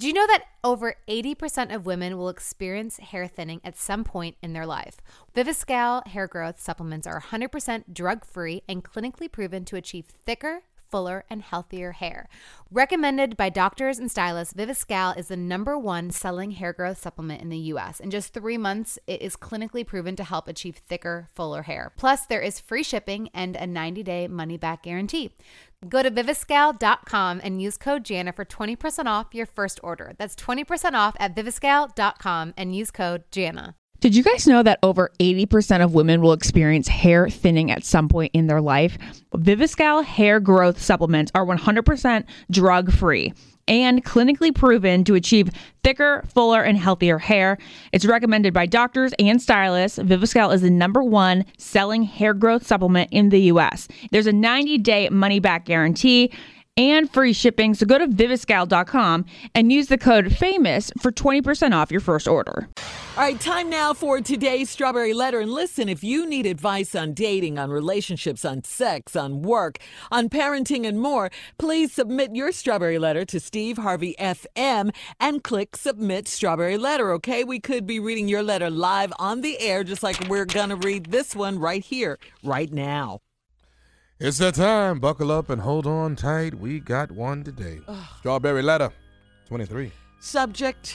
Do you know that over 80% of women will experience hair thinning at some point in their life? Viviscal hair growth supplements are 100% drug free and clinically proven to achieve thicker, fuller, and healthier hair. Recommended by doctors and stylists, Viviscal is the number one selling hair growth supplement in the US. In just three months, it is clinically proven to help achieve thicker, fuller hair. Plus, there is free shipping and a 90 day money back guarantee. Go to viviscal.com and use code Jana for 20% off your first order. That's 20% off at viviscal.com and use code Jana. Did you guys know that over 80% of women will experience hair thinning at some point in their life? Viviscal hair growth supplements are 100% drug free and clinically proven to achieve thicker, fuller, and healthier hair. It's recommended by doctors and stylists. Viviscal is the number one selling hair growth supplement in the US. There's a 90 day money back guarantee and free shipping. So go to viviscal.com and use the code FAMOUS for 20% off your first order. All right, time now for today's Strawberry Letter. And listen, if you need advice on dating, on relationships, on sex, on work, on parenting, and more, please submit your Strawberry Letter to Steve Harvey FM and click Submit Strawberry Letter, okay? We could be reading your letter live on the air, just like we're going to read this one right here, right now. It's that time. Buckle up and hold on tight. We got one today. Strawberry letter 23. Subject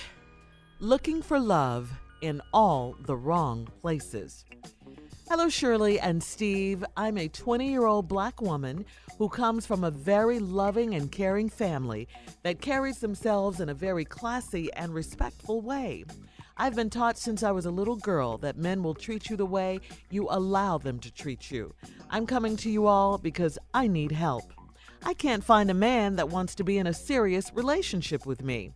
Looking for love in all the wrong places. Hello, Shirley and Steve. I'm a 20 year old black woman who comes from a very loving and caring family that carries themselves in a very classy and respectful way. I've been taught since I was a little girl that men will treat you the way you allow them to treat you. I'm coming to you all because I need help. I can't find a man that wants to be in a serious relationship with me.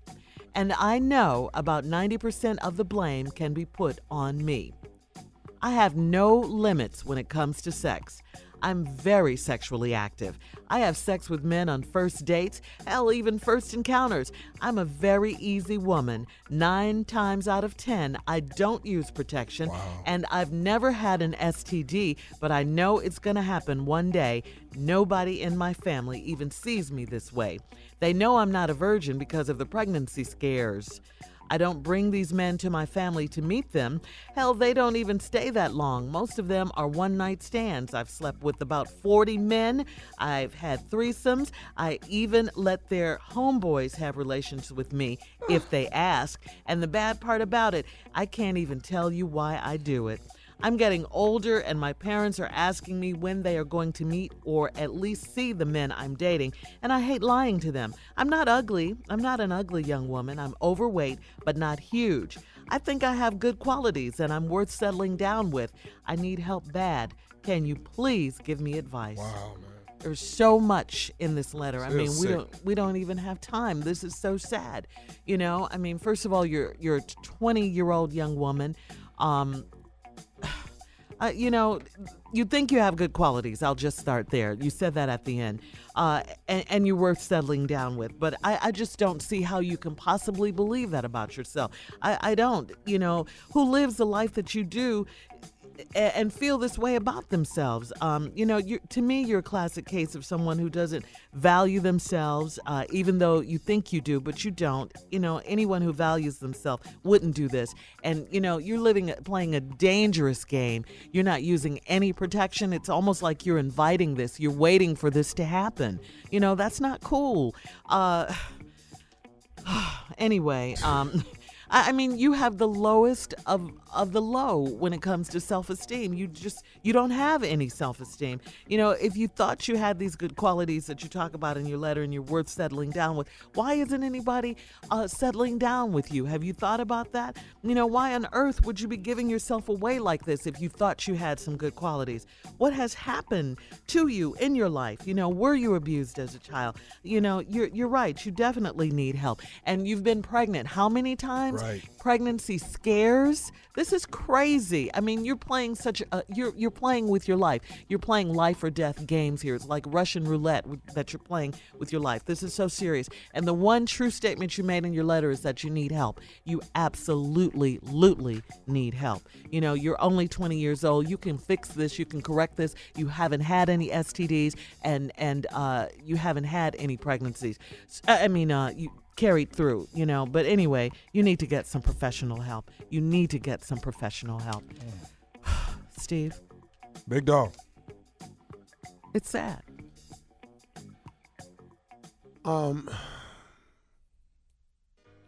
And I know about 90% of the blame can be put on me. I have no limits when it comes to sex. I'm very sexually active. I have sex with men on first dates, hell, even first encounters. I'm a very easy woman. Nine times out of ten, I don't use protection, and I've never had an STD, but I know it's going to happen one day. Nobody in my family even sees me this way. They know I'm not a virgin because of the pregnancy scares. I don't bring these men to my family to meet them. Hell, they don't even stay that long. Most of them are one night stands. I've slept with about 40 men. I've had threesomes. I even let their homeboys have relations with me if they ask. And the bad part about it, I can't even tell you why I do it. I'm getting older, and my parents are asking me when they are going to meet or at least see the men I'm dating, and I hate lying to them. I'm not ugly. I'm not an ugly young woman. I'm overweight, but not huge. I think I have good qualities, and I'm worth settling down with. I need help bad. Can you please give me advice? Wow, man. There's so much in this letter. I mean, we sick. don't we don't even have time. This is so sad. You know, I mean, first of all, you're you're a 20 year old young woman. Um, uh, you know, you think you have good qualities. I'll just start there. You said that at the end, uh, and, and you're worth settling down with. But I, I just don't see how you can possibly believe that about yourself. I, I don't. You know, who lives the life that you do and feel this way about themselves. Um, you know, to me, you're a classic case of someone who doesn't value themselves, uh, even though you think you do, but you don't. You know, anyone who values themselves wouldn't do this. And you know, you're living, playing a dangerous game. You're not using any protection. It's almost like you're inviting this. You're waiting for this to happen. You know, that's not cool. Uh, anyway, um, I mean, you have the lowest of of the low when it comes to self-esteem. You just you don't have any self-esteem. You know, if you thought you had these good qualities that you talk about in your letter and you're worth settling down with, why isn't anybody uh, settling down with you? Have you thought about that? You know, why on earth would you be giving yourself away like this if you thought you had some good qualities? What has happened to you in your life? You know, were you abused as a child? You know, you're you're right. You definitely need help. And you've been pregnant how many times? Right. Pregnancy scares. This is crazy. I mean, you're playing such a you're you're playing with your life. You're playing life or death games here. It's like Russian roulette that you're playing with your life. This is so serious. And the one true statement you made in your letter is that you need help. You absolutely, absolutely need help. You know, you're only 20 years old. You can fix this. You can correct this. You haven't had any STDs, and and uh, you haven't had any pregnancies. I mean, uh, you carried through, you know. But anyway, you need to get some professional help. You need to get some professional help. Steve, Big dog. it's sad. Um,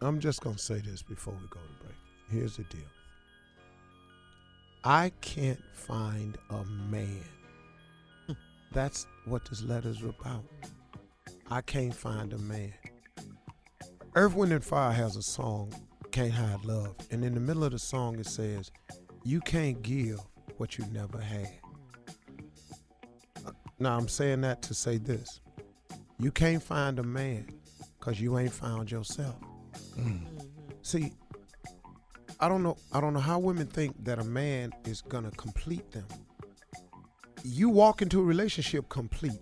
I'm just gonna say this before we go to break. Here's the deal. I can't find a man. That's what this letter's about. I can't find a man. Earth, Wind, and Fire has a song, Can't Hide Love. And in the middle of the song, it says, You can't give what you never had. Now, I'm saying that to say this you can't find a man because you ain't found yourself. Mm-hmm. See, I don't know. I don't know how women think that a man is gonna complete them. You walk into a relationship complete.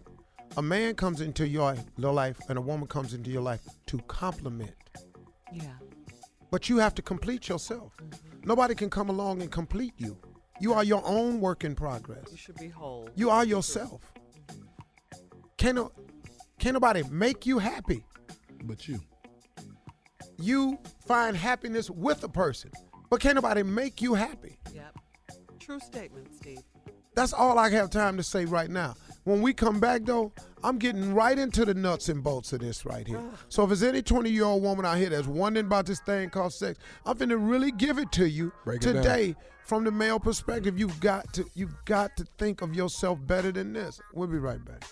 A man comes into your, your life and a woman comes into your life to complement. Yeah. But you have to complete yourself. Mm-hmm. Nobody can come along and complete you. You are your own work in progress. You should be whole. You are yourself. Mm-hmm. Can't, no, can't nobody make you happy. But you. You find happiness with a person, but can't nobody make you happy. Yep. True statement, Steve. That's all I have time to say right now. When we come back, though, I'm getting right into the nuts and bolts of this right here. So if there's any 20 year old woman out here that's wondering about this thing called sex, I'm finna really give it to you Break it down. today from the male perspective. You've got to you've got to think of yourself better than this. We'll be right back.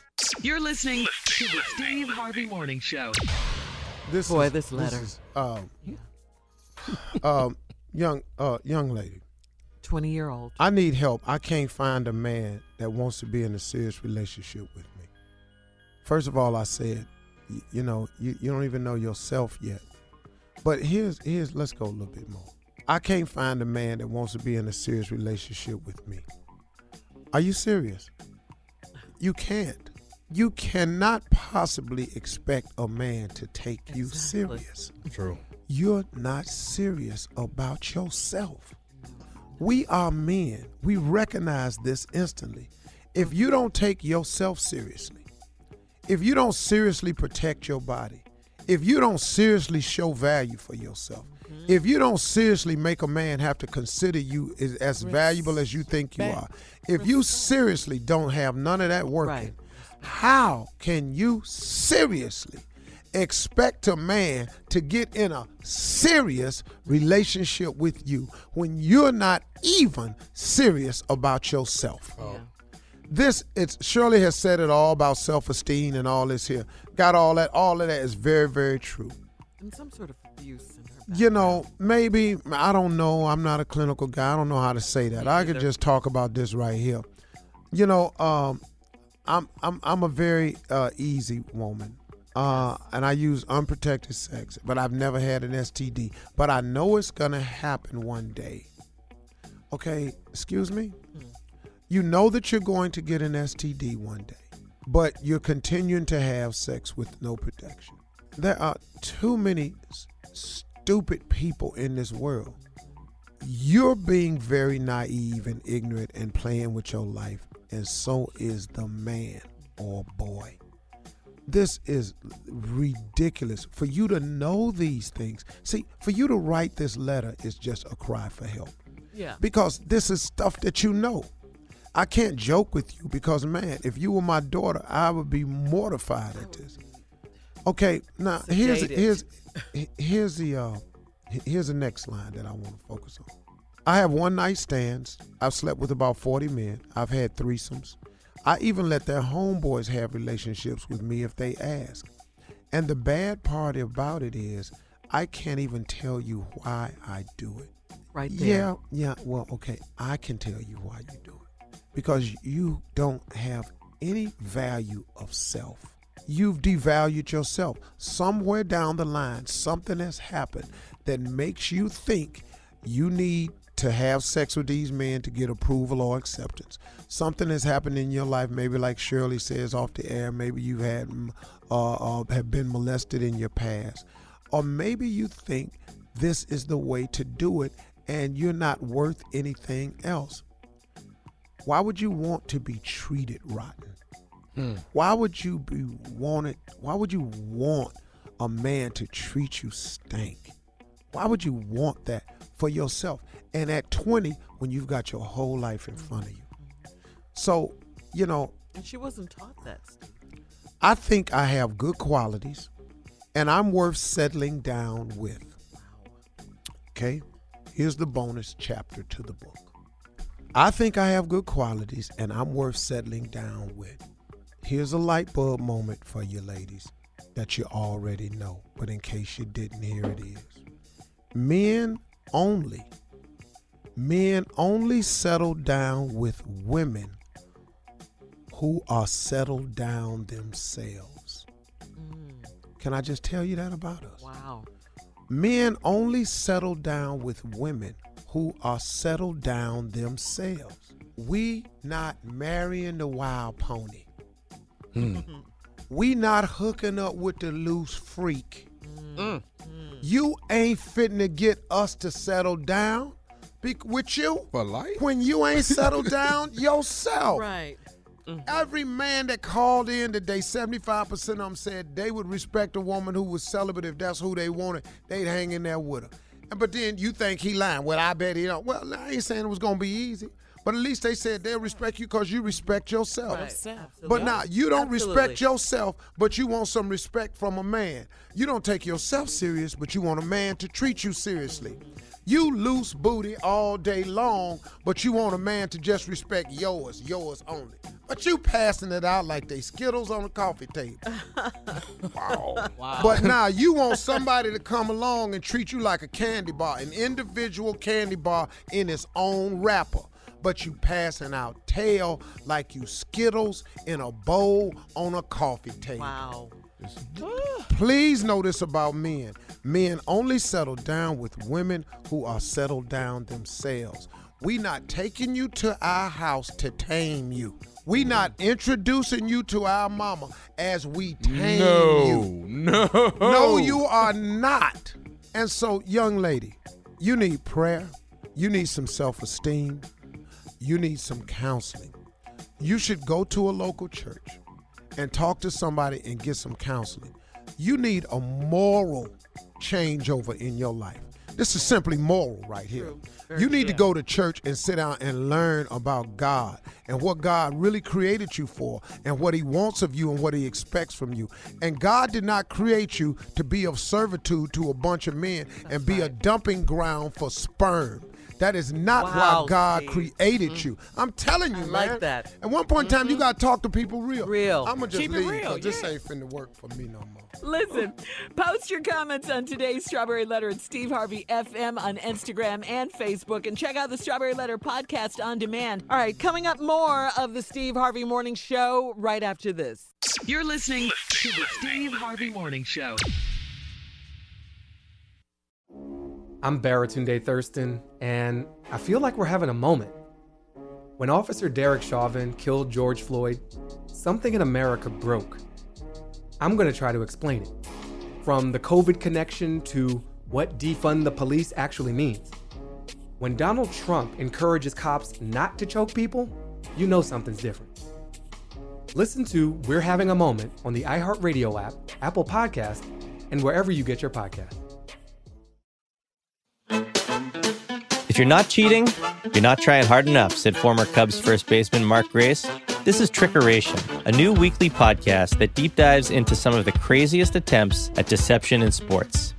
You're listening to the Steve Harvey Morning Show. This Boy, is- this letter. is, um, um, young uh, young lady. 20 year old. I need help. I can't find a man that wants to be in a serious relationship with me. First of all, I said, you, you know, you, you don't even know yourself yet. But here's here's let's go a little bit more. I can't find a man that wants to be in a serious relationship with me. Are you serious? You can't. You cannot possibly expect a man to take you serious True. you're not serious about yourself. We are men. We recognize this instantly. If you don't take yourself seriously, if you don't seriously protect your body, if you don't seriously show value for yourself, mm-hmm. if you don't seriously make a man have to consider you as, as valuable as you think you are, if you mm-hmm. seriously don't have none of that working, Right. how can you seriously expect a man to get in a serious relationship with you when you're not even serious about yourself? Yeah. This it's Shirley has said it all about self-esteem and all this here. Got all that. All of that is very, very true. And some sort of abuse in her back. You know, maybe I don't know. I'm not a clinical guy. I don't know how to say that. I could just talk about this right here. You know, um, I'm I'm I'm a very uh, easy woman, uh, and I use unprotected sex, but I've never had an STD. But I know it's gonna happen one day. Okay, excuse me. You know that you're going to get an STD one day, but you're continuing to have sex with no protection. There are too many s- stupid people in this world. You're being very naive and ignorant and playing with your life, and so is the man or boy. This is ridiculous. For you to know these things, see, for you to write this letter is just a cry for help Yeah. because this is stuff that you know. I can't joke with you because, man, if you were my daughter, I would be mortified at this. Okay, now here's here's here's the uh, here's the next line that I want to focus on. I have one night stands. I've slept with about forty men. I've had threesomes. I even let their homeboys have relationships with me if they ask. And the bad part about it is, I can't even tell you why I do it. Right there. Yeah, yeah. Well, okay. I can tell you why you do it. Because you don't have any value of self. You've devalued yourself. Somewhere down the line, something has happened that makes you think you need to have sex with these men to get approval or acceptance. Something has happened in your life, maybe like Shirley says off the air, maybe you've had uh, uh, have been molested in your past. Or maybe you think this is the way to do it and you're not worth anything else. Why would you want to be treated rotten? Why would you be wanted? Why would you want a man to treat you stank? Why would you want that for yourself? And at 20, when you've got your whole life in front of you. So, you know, And she wasn't taught that. I think I have good qualities and I'm worth settling down with. Okay? Here's the bonus chapter to the book. I think I have good qualities and I'm worth settling down with. Here's a light bulb moment for you ladies that you already know, but in case you didn't, here it is. Men only, men only settle down with women who are settled down themselves. Mm. Can I just tell you that about us? Wow. Men only settle down with women who are settled down themselves. We not marrying the wild pony. Hmm. we not hooking up with the loose freak. Mm. Mm. You ain't fitting to get us to settle down be- with you For life? when you ain't settled down yourself. Right. Mm-hmm. Every man that called in today, 75% of them said they would respect a woman who was celibate if that's who they wanted. They'd hang in there with her. But then you think he lying. Well, I bet he don't. Well, I ain't saying it was going to be easy. But at least they said they'll respect you because you respect yourself. Right. But now you don't respect yourself, but you want some respect from a man. You don't take yourself serious, but you want a man to treat you seriously. You loose booty all day long, but you want a man to just respect yours, yours only. But you passing it out like they Skittles on a coffee table. wow. But now you want somebody to come along and treat you like a candy bar, an individual candy bar in its own wrapper. But you passing out tail like you Skittles in a bowl on a coffee table. Wow. Please know this about men. Men only settle down with women who are settled down themselves. We not taking you to our house to tame you. We mm. not introducing you to our mama as we tame No, you. no. No, you are not. And so, young lady, you need prayer. You need some self esteem. You need some counseling. You should go to a local church and talk to somebody and get some counseling. You need a moral changeover in your life. This is simply moral right here. You need to go to church and sit down and learn about God and what God really created you for and what He wants of you and what He expects from you. And God did not create you to be of servitude to a bunch of men and be a dumping ground for sperm. That is not Wow, why God Steve. created mm-hmm. you. I'm telling you, I man. like that. At one point in time, you mm-hmm. got to talk to people real. Real. I'm going to just Keep it leave real, 'cause this yeah. ain't finna work for me no more. Listen, post your comments on today's Strawberry Letter at Steve Harvey FM on Instagram and Facebook, and check out the Strawberry Letter podcast on demand. All right, coming up more of the Steve Harvey Morning Show right after this. You're listening to the Steve Harvey Morning Show. I'm Baratunde Thurston, and I feel like we're having a moment. When Officer Derek Chauvin killed George Floyd, something in America broke. I'm going to try to explain it. From the COVID connection to what defund the police actually means. When Donald Trump encourages cops not to choke people, you know something's different. Listen to We're Having a Moment on the iHeartRadio app, Apple Podcast, and wherever you get your podcast. If you're not cheating, you're not trying hard enough, said former Cubs first baseman Mark Grace. This is Trickeration, a new weekly podcast that deep dives into some of the craziest attempts at deception in sports.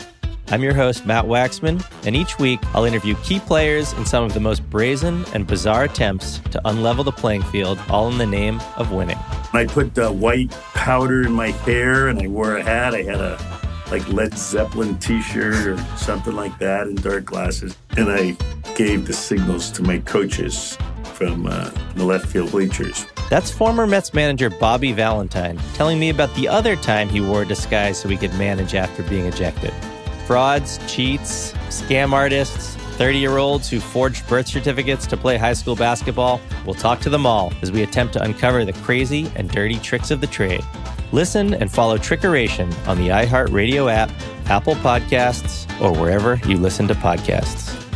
I'm your host, Matt Waxman, and each week I'll interview key players in some of the most brazen and bizarre attempts to unlevel the playing field, all in the name of winning. I put uh, white powder in my hair and I wore a hat. I had a like Led Zeppelin T-shirt or something like that and dark glasses. And I gave the signals to my coaches from uh, the left field bleachers. That's former Mets manager Bobby Valentine telling me about the other time he wore a disguise so he could manage after being ejected. Frauds, cheats, scam artists, 30 year olds who forged birth certificates to play high school basketball. We'll talk to them all as we attempt to uncover the crazy and dirty tricks of the trade. Listen and follow Trickeration on the iHeartRadio app, Apple Podcasts, or wherever you listen to podcasts.